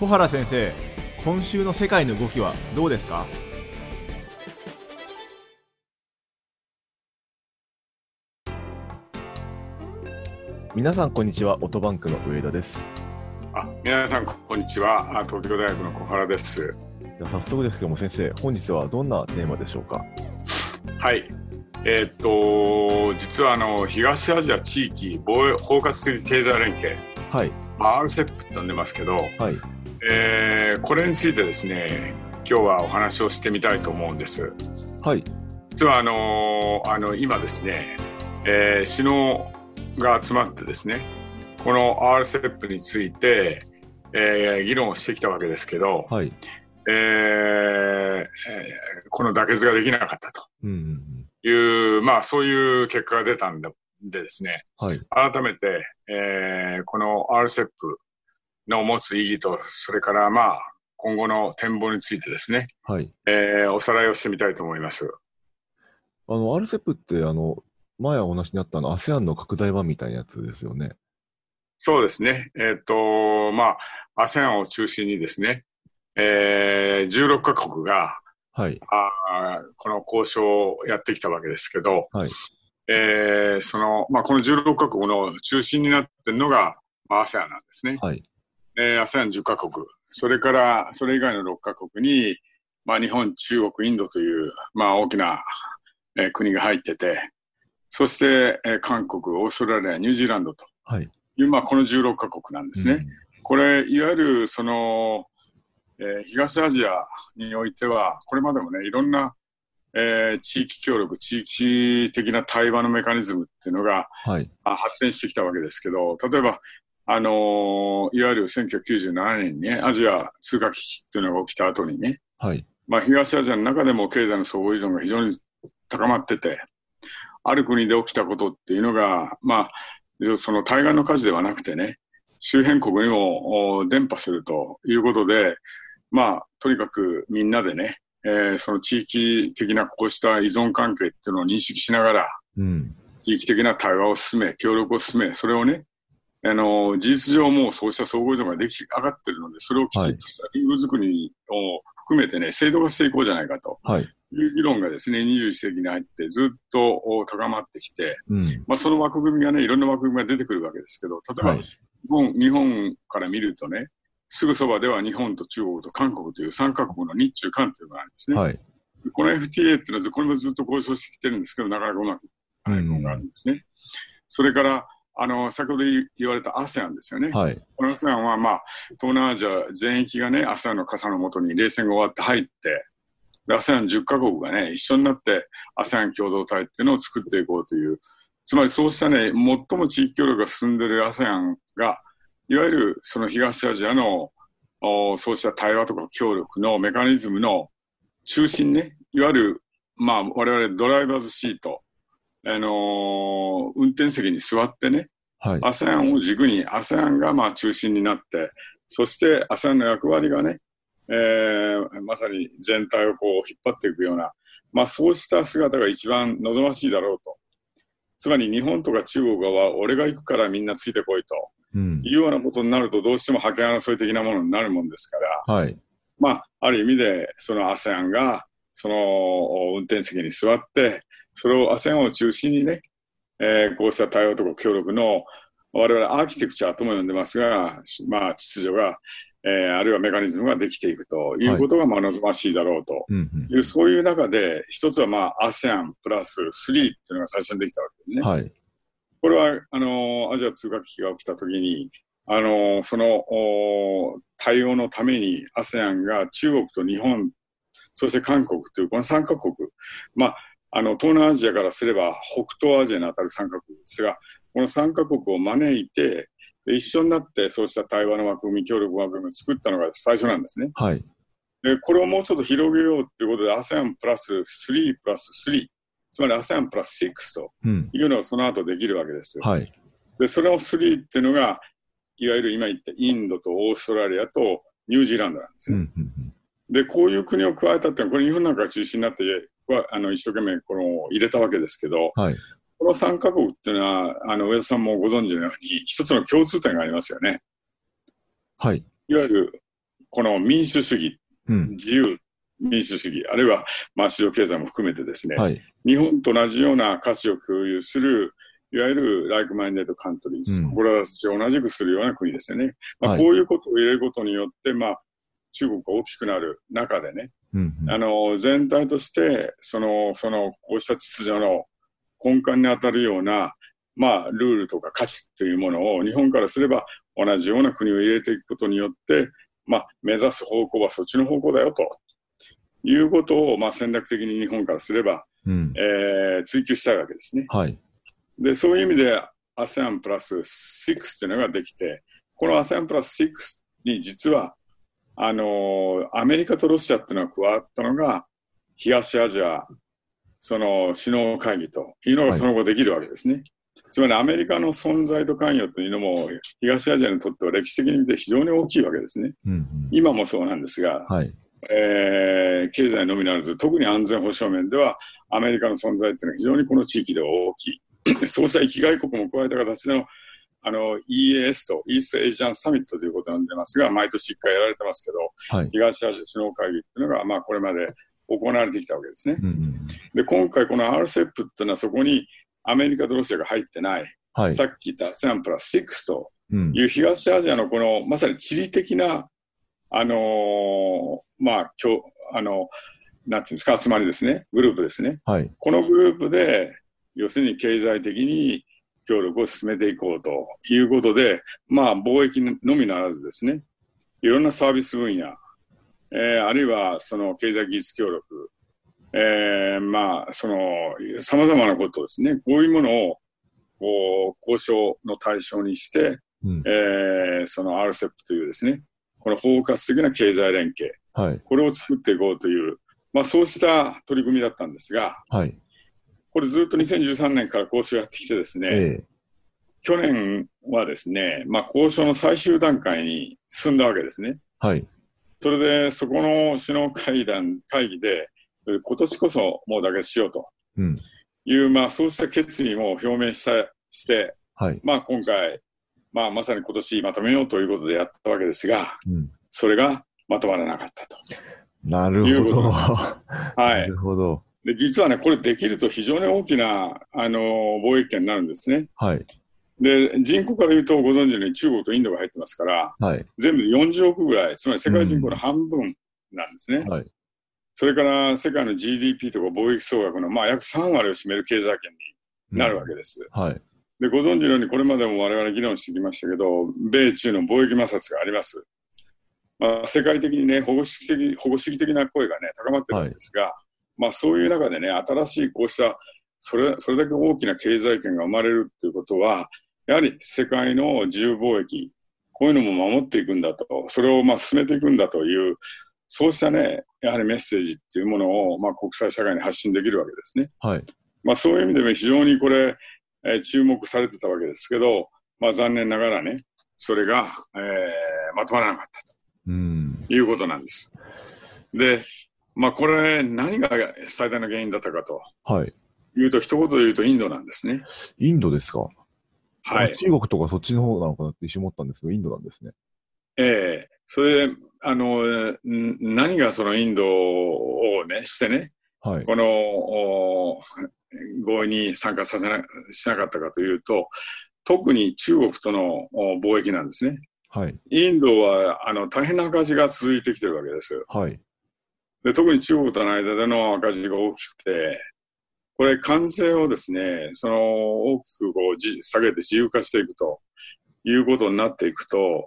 小原先生今週の世界の動きはどうですか？皆さんこんにちはオートバンクの上田です。あ皆さんこんにちは。あ東京大学の小原です。じゃあ早速ですけども先生本日はどんなテーマでしょうか？はい。えーっと実はあの東アジア地域防衛包括的経済連携、はい。まあ RCEP って呼んでますけど、はいえーこれについてですね今日はお話をしてみたいと思うんです。はい。実はあのあの今ですね、えー首脳が集まってですねこの RCEP について、えー議論をしてきたわけですけど、はい。えーえーこの妥結ができなかったと。うんうんうん。いう、まあそういう結果が出たんででですね、はい。改めて、えーこの RCEP の持つ意義と、それからまあ今後の展望についてですね、はい。えーおさらいをしてみたいと思います。あの RCEP ってあの前お話にあったあの ASEAN の拡大版みたいなやつですよね。そうですね。えっ、と、まあ ASEAN を中心にですね、えー16カ国がはい。あーこの交渉をやってきたわけですけど、はい。えーその、まあ、この16カ国の中心になっているのが、まあ、ASEAN なんですね。はいえー、ASEAN10 カ国、それからそれ以外の6カ国に、まあ、日本、中国、インドという、まあ、大きな、えー国が入ってて、そして、えー韓国、オーストラリア、ニュージーランドとはい。いう、まあ、この16カ国なんですね。これ、いわゆるその、えー東アジアにおいては、これまでもね、いろんな、えー地域協力、地域的な対話のメカニズムっていうのがうんはい。あ発展してきたわけですけど、例えば、あのーいわゆる1997年にね、アジア通貨危機っていうのが起きた後にね、はい。まあ、東アジアの中でも経済の相互依存が非常に高まってて、ある国で起きたことっていうのが、まあ、その対岸の火事ではなくてね、周辺国にもお伝播するということで、まあ、とにかくみんなでね、えーその地域的なこうした依存関係っていうのを認識しながら、うん。地域的な対話を進め、協力を進め、それをね、あの事実上もうそうした相互依存ができ上がってるので、それをきちっとしたルール作りを含めてね、制度化していこうじゃないかと。はい。いう議論がですね、21世紀に入ってずっとお高まってきて、うん。まあ、その枠組みがね、いろんな枠組みが出てくるわけですけど、例えば、はい。日本日本から見るとね、すぐそばでは日本と中国と韓国という3カ国の日中韓というのがあるんですね。はい。この FTA っていうのは、これもずっと交渉してきてるんですけど、なかなかうまくいかないものがあるんですね。それから、あの、先ほど言われた ASEAN ですよね。はいこの ASEAN は、まあ、東南アジア全域がね、ASEAN の傘のもとに冷戦が終わって入って、で ASEAN10 カ国がね、一緒になって ASEAN 共同体っていうのを作っていこうという、つまりそうしたね、最も地域協力が進んでいる ASEAN が、いわゆるその東アジアのおそうした対話とか協力のメカニズムの中心ね、いわゆる、まあ、我々ドライバーズシート、あのー運転席に座ってね、はい。ASEAN を軸に ASEAN がまあ中心になって、そして ASEAN の役割がね、えーまさに全体をこう引っ張っていくような、まあそうした姿が一番望ましいだろうと。つまり日本とか中国は俺が行くからみんなついてこいと。うん。いうようなことになるとどうしても覇権争い的なものになるもんですから、はい。まあある意味でその ASEAN がその運転席に座って、それを ASEAN を中心にね、えーこうした対話とか協力の我々アーキテクチャとも呼んでますが、しまあ、秩序が、えーあるいはメカニズムができていくということがまあ望ましいだろうと。うんうんいう、そういう中で、一つはまあ ASEAN プラス3っていうのが最初にできたわけですね。はい。これはあのアジア通貨危機が起きたときに、あのそのお対応のために ASEAN が中国と日本、そして韓国というこの3カ国、まあ、あの東南アジアからすれば北東アジアに当たる3カ国ですが、この3カ国を招いて、で一緒になってそうした対話の枠組み、協力枠組みを作ったのが最初なんですね。はいで、これをもうちょっと広げようということで、ASEAN プラス3プラス3、つまり ASEAN プラス6とうんいうのがその後できるわけですよ。はいで、それの3っていうのが、いわゆる今言ったインドとオーストラリアとニュージーランドなんですね。うんうんうんで、こういう国を加えたっていうのは、これ日本なんかが中心になって、はあの一生懸命この入れたわけですけど、はいこの3カ国っていうのは、あの上田さんもご存知のように、一つの共通点がありますよね。はいいわゆるこの民主主義、うん。自由、民主主義、あるいは、まあ、市場経済も含めてですね、はい。日本と同じような価値を共有する、いわゆるライクマインデッドカントリーズ、うん志を同じくするような国ですよね。まあ、はいこういうことを入れることによって、まあ、中国が大きくなる中でね、うんうん。あの、全体として、その、その、こうした秩序の根幹に当たるような、まあ、ルールとか価値というものを日本からすれば同じような国を入れていくことによって、まあ、目指す方向はそっちの方向だよということを、まあ、戦略的に日本からすれば、うん。えー追求したいわけですね。はい。で、そういう意味で ASEAN プラス6というのができて、この ASEAN プラス6に実は、あのーアメリカとロシアっていうのが加わったのが、東アジア、その首脳会議というのがその後できるわけですね。つまりアメリカの存在と関与というのも、東アジアにとっては歴史的に見て非常に大きいわけですね。うんうん。今もそうなんですが、はい。えー経済のみならず、特に安全保障面では、アメリカの存在っていうのは非常にこの地域では大きい。そうした域外国も加えた形でのあの EAS とイーストエイジアンサミットということになってますが、毎年1回やられてますけど、はい。東アジア首脳会議っていうのが、まあ、これまで行われてきたわけですね。うんうん。で、今回この RCEP っていうのはそこにアメリカとロシアが入ってない、はい。さっき言った ASEAN プラス6とうん。いう東アジアのこのまさに地理的な、あのーまあ、今日、あの、なんていうんですか、集まりですね、グループですね。はい。このグループで、要するに経済的に協力を進めていこうということで、まあ、貿易のみならずですね、いろんなサービス分野、えーあるいはその経済技術協力、えーまあ、その、様々なことですね、こういうものを、こう、交渉の対象にして、うん。えーその RCEP というですね、この包括的な経済連携、はい。これを作っていこうという、まあそうした取り組みだったんですが、はい。これずっと2013年から交渉やってきてですね、ええ。去年はですね、まあ交渉の最終段階に進んだわけですね。はい。それで、そこの首脳会談、会議で、今年こそもう妥結しようとうん。いう、まあそうした決意も表明したして、はい。まあ今回、まあまさに今年まとめようということでやったわけですが、うん。それがまとまらなかったと。なるほど。いうことなんなはい。るほど。で実はね、これできると非常に大きな、あの貿易圏になるんですね。はい。で、人口から言うとご存知のように中国とインドが入ってますから、はい。全部で40億ぐらい、つまり世界人口の半分なんですね。はい。それから世界の GDP とか貿易総額のまあ約3割を占める経済圏になるわけです。はい。で、ご存知のようにこれまでも我々議論してきましたけど、米中の貿易摩擦があります。まあ、世界的にね、保護主義的、保護主義的な声がね、高まってるんですが、まあそういう中でね、新しいこうした、それ、それだけ大きな経済圏が生まれるっていうことは、やはり世界の自由貿易、こういうのも守っていくんだと、それをまあ進めていくんだという、そうしたね、やはりメッセージっていうものを、まあ国際社会に発信できるわけですね。はい。まあそういう意味でも非常にこれ、えー注目されてたわけですけど、まあ残念ながらね、それが、えーまとまらなかったうん。ということなんです。で、まあこれ何が最大の原因だったかとはい。いうと、一言で言うとインドなんですね。インドですか？はい。中国とかそっちの方なのかなって一瞬思ったんですけど、インドなんですね。ええそれで、あの、ん何がそのインドをね、してね、はい。このお合意に参加させな、しなかったかというと、特に中国とのお貿易なんですね。はい。インドはあの大変な赤字が続いてきてるわけです。はい。で特に中国との間での赤字が大きくて、これ、関税をですね、その大きくこうじ下げて自由化していくということになっていくと、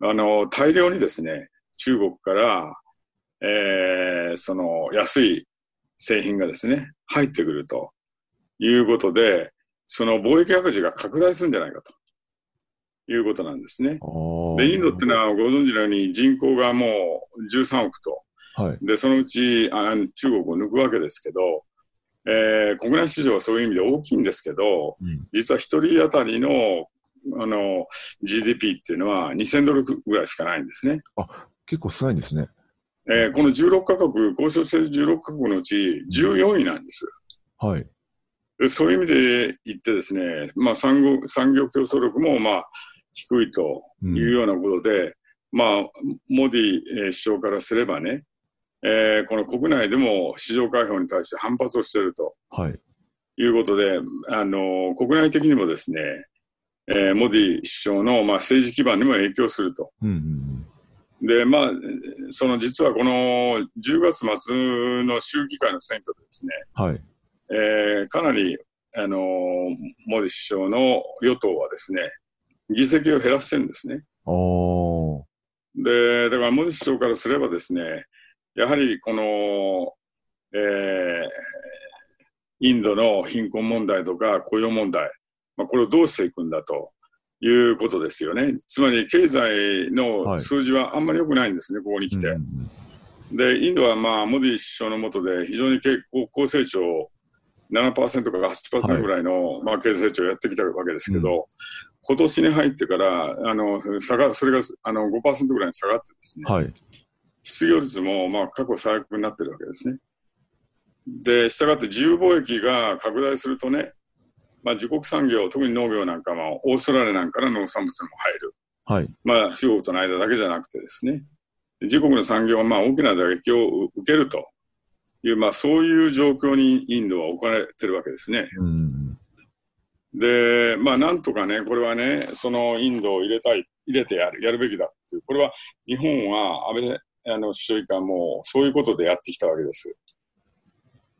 あの大量にですね、中国から、えーその安い製品がですね、入ってくるということで、その貿易赤字が拡大するんじゃないかということなんですね。で、インドってのはご存知のように人口がもう13億と。はい。で、そのうちあ中国を抜くわけですけど、えー国内市場はそういう意味で大きいんですけど、うん。実は一人当たりのあの GDP っていうのは2000ドルぐらいしかないんですね。結構少ないんですね。えーこの16カ国、交渉している16カ国のうち14位なんです。はい。でそういう意味で言ってですね、まあ、産業産業競争力もまあ低いとうんいうようなことで、まあ、モディえー首相からすればね、えーこの国内でも市場開放に対して反発をしているとはい。いうことで、あの国内的にもですね、えーモディ首相の、まあ、政治基盤にも影響すると。うんうんで、まあ、その実はこの10月末の州議会の選挙でですね、うん。はい。えーかなり、あのモディ首相の与党はですね、議席を減らしてるんですね。ああ。で、だからモディ首相からすればですね、やはりこの、えーインドの貧困問題とか雇用問題、まあ、これをどうしていくんだということですよね。つまり経済の数字はあんまり良くないんですね、ここに来て。うんうんで、インドはまあモディ首相の下で非常に経高高成長、7%から8%ぐらいの、まあ経済成長をやってきたわけですけど、今年に入ってから、あの、下が、それがあの5%ぐらいに下がってですね、はい。失業率もまあ過去最悪になってるわけですね。で、したがって自由貿易が拡大するとね、まあ自国産業、特に農業なんかも、オーストラリアなんかの農産物にも入る。はい。まあ中国との間だけじゃなくてですね、自国の産業はまあ大きな打撃を受けるという、まあそういう状況にインドは置かれてるわけですね。うんうんで、まあなんとかね、これはね、そのインドを入れたい、入れてやる、やるべきだっていう、これは日本は安倍あの首相以下もそういうことでやってきたわけです。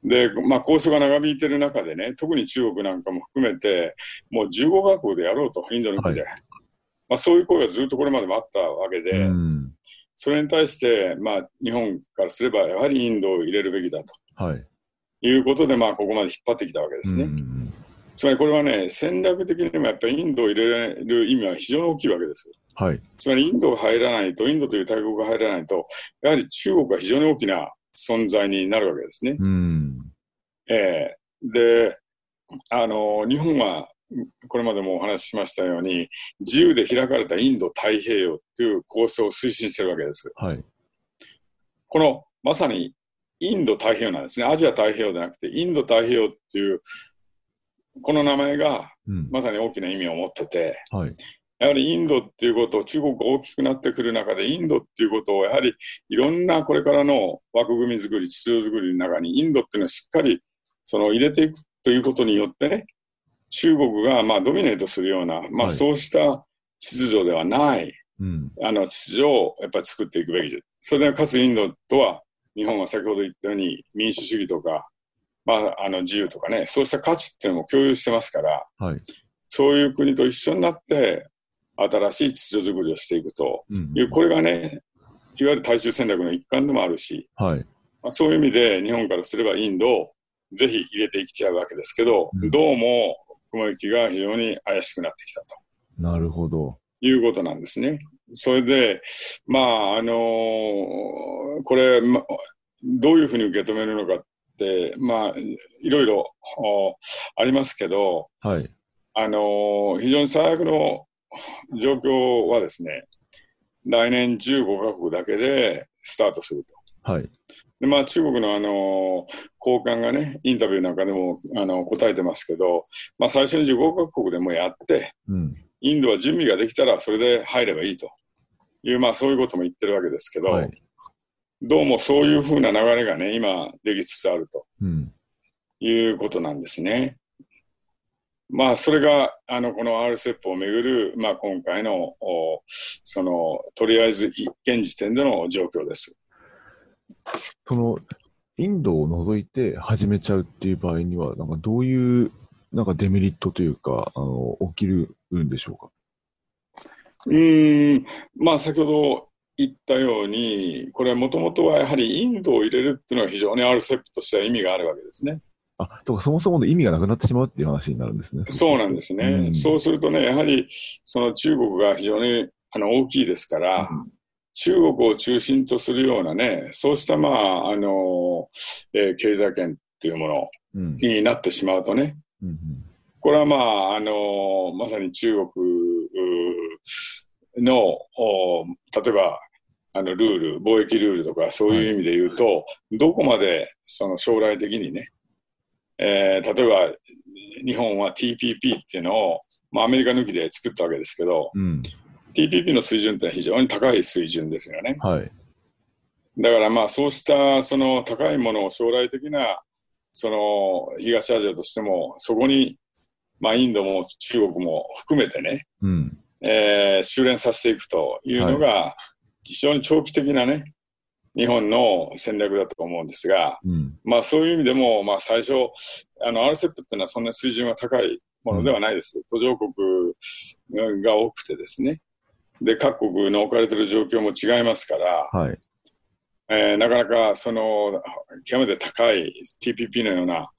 で、まあ交渉が長引いてる中でね、特に中国なんかも含めて、もう15カ国でやろうと、インド抜きで。はまあそういう声がずっとこれまでもあったわけで、うん。それに対して、まあ日本からすればやはりインドを入れるべきだとはい。いうことで、まあここまで引っ張ってきたわけですね。つまりこれはね、戦略的にもやっぱりインドを入れる意味は非常に大きいわけです。はい。つまりインドが入らないと、インドという大国が入らないと、やはり中国が非常に大きな存在になるわけですね。うん。ええで、あの、日本は、これまでもお話ししましたように、自由で開かれたインド太平洋という構想を推進しているわけです。はい。この、まさに、インド太平洋なんですね。アジア太平洋じゃなくて、インド太平洋っていう、この名前がうん。まさに大きな意味を持ってて、はい。やはりインドっていうことを、中国が大きくなってくる中で、インドっていうことを、やはりいろんなこれからの枠組み作り、秩序作りの中に、インドっていうのはしっかりその入れていくということによってね、中国がまあドミネートするような、まあ、はいそうした秩序ではない、うん。あの秩序をやっぱり作っていくべきで、それでかつインドとは、日本は先ほど言ったように民主主義とか、まあ、あの自由とかね、そうした価値っていうのも共有してますから、はい。そういう国と一緒になって、新しい秩序作りをしていくとうんいう、これがね、いわゆる対中戦略の一環でもあるし、はい。まあ、そういう意味で日本からすればインドをぜひ入れていきたいわけですけど、うんどうも雲行きが非常に怪しくなってきたとなるほど。いうことなんですね。それで、まあ、あのーこれ、ま、どういうふうに受け止めるのかまあ、いろいろおありますけど、はい。あのー非常に最悪の状況はですね、来年15カ国だけでスタートすると。はい。でまあ、中国の、あのー高官がね、インタビューなんかでも、あの答えてますけど、まあ、最初に15カ国でもやって、うん。インドは準備ができたらそれで入ればいいという、まあ、そういうことも言ってるわけですけど、はい。どうもそういうふうな流れがね、今できつつあるとうん。いうことなんですね。まあ、それが、あの、この RCEP をめぐる、まあ、今回の、おその、とりあえず一現時点での状況です。その、インドを除いて始めちゃうっていう場合には、なんかどういう、なんかデメリットというか、あの、起きるんでしょうか？うーん、まあ、先ほど言ったように、これはもともとはやはりインドを入れるっていうのは非常に RCEP としては意味があるわけですね。あ、とかそもそもの意味がなくなってしまうっていう話になるんですね。そうなんですね。うんそうするとね、やはりその中国が非常にあの大きいですから、うん中国を中心とするようなね、そうした、まあ、あの、えー経済圏っていうものうん。になってしまうとね、うん。これはまあ、あの、まさに中国の、お例えば、あの、ルール、貿易ルールとか、そういう意味で言うと、どこまで、その将来的にね、えー例えば、日本は TPP っていうのを、まあ、アメリカ抜きで作ったわけですけど、うん。TPP の水準って非常に高い水準ですよね。はい。だからまあそうしたその高いものを将来的なその東アジアとしてもそこにまあインドも中国も含めてね、うん。えー修練させていくというのが非常に長期的なね日本の戦略だと思うんですが、うん。まあそういう意味でもまあ最初あの RCEP っていうのはそんな水準が高いものではないです。途上国が多くてですね。で、各国の置かれている状況も違いますから、はい。えーなかなかその極めて高い TPP のような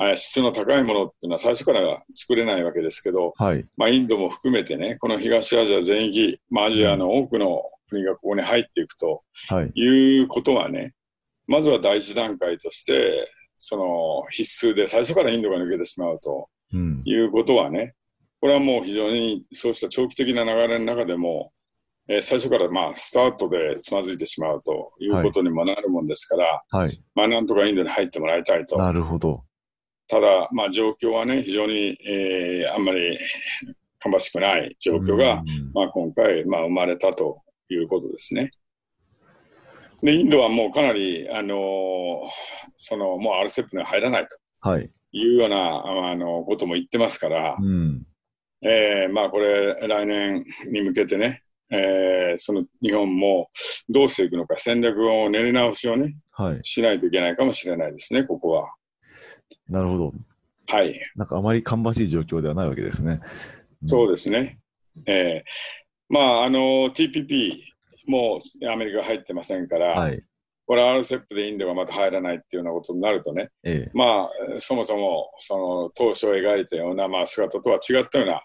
えー質の高いものっていうのは最初からは作れないわけですけど、はい。まあ、インドも含めてね、この東アジア全域、まあ、アジアの多くの国がここに入っていくとはい。いうことはね、まずは第一段階として、その必須で最初からインドが抜けてしまうとうん。いうことはね、これはもう非常にそうした長期的な流れの中でも、えー最初からまあスタートでつまずいてしまうということにもなるもんですから、はい。まあなんとかインドに入ってもらいたいと。なるほど。ただ、まあ状況はね、非常に、えーあんまり芳しくない状況が、うんまあ今回、まあ生まれたということですね。で、インドはもうかなり、あのーその、もう RCEP には入らないとはい。いうような、あの、ことも言ってますから、うん。えーまあこれ来年に向けてね、えーその日本もどうしていくのか戦略を練り直しをね、はい。しないといけないかもしれないですね、ここは。なるほど。はい。なんかあまり芳しい状況ではないわけですね。そうですね。えーまあ、あの、TPP もアメリカが入ってませんから、はい。これ RCEP でインドがまた入らないっていうようなことになるとね、ええ。まあ、そもそも、その、当初描いたような、まあ、姿とは違ったような、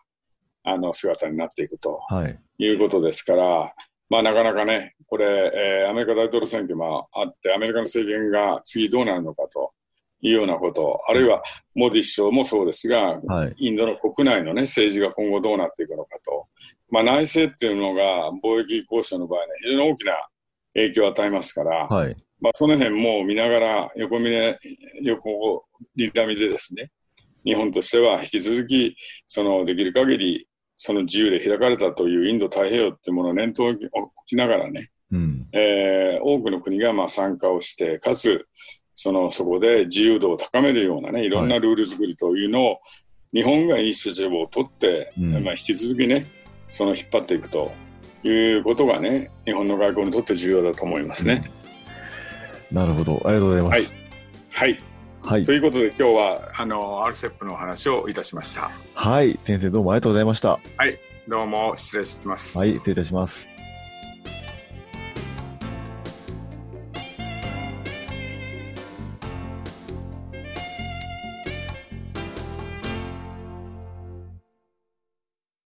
あの、姿になっていくとはい。いうことですから、まあ、なかなかね、これ、えーアメリカ大統領選挙もあって、アメリカの政権が次どうなるのかというようなこと、あるいはモディ首相もそうですが、はい。インドの国内の、ね、政治が今後どうなっていくのかと、まあ、内政っていうのが貿易交渉の場合ね、非常に大きな影響を与えますから、はい。まあ、その辺も見ながら横見ね、横リラみでですね、日本としては引き続き、そのできる限り、その自由で開かれたというインド太平洋っていうものを念頭に置きながらね、うん。えー多くの国がまあ参加をして、かつ、そのそこで自由度を高めるようなね、いろんなルール作りというのを、日本がイニシアチブを取って、うんまあ、引き続きね、その引っ張っていくということがね、日本の外交にとって重要だと思いますね。なるほど。ありがとうございます。はい。はい。ということで今日はあの RCEP のお話をいたしました。はい。先生どうもありがとうございました。どうも失礼します。はい。失礼いたします。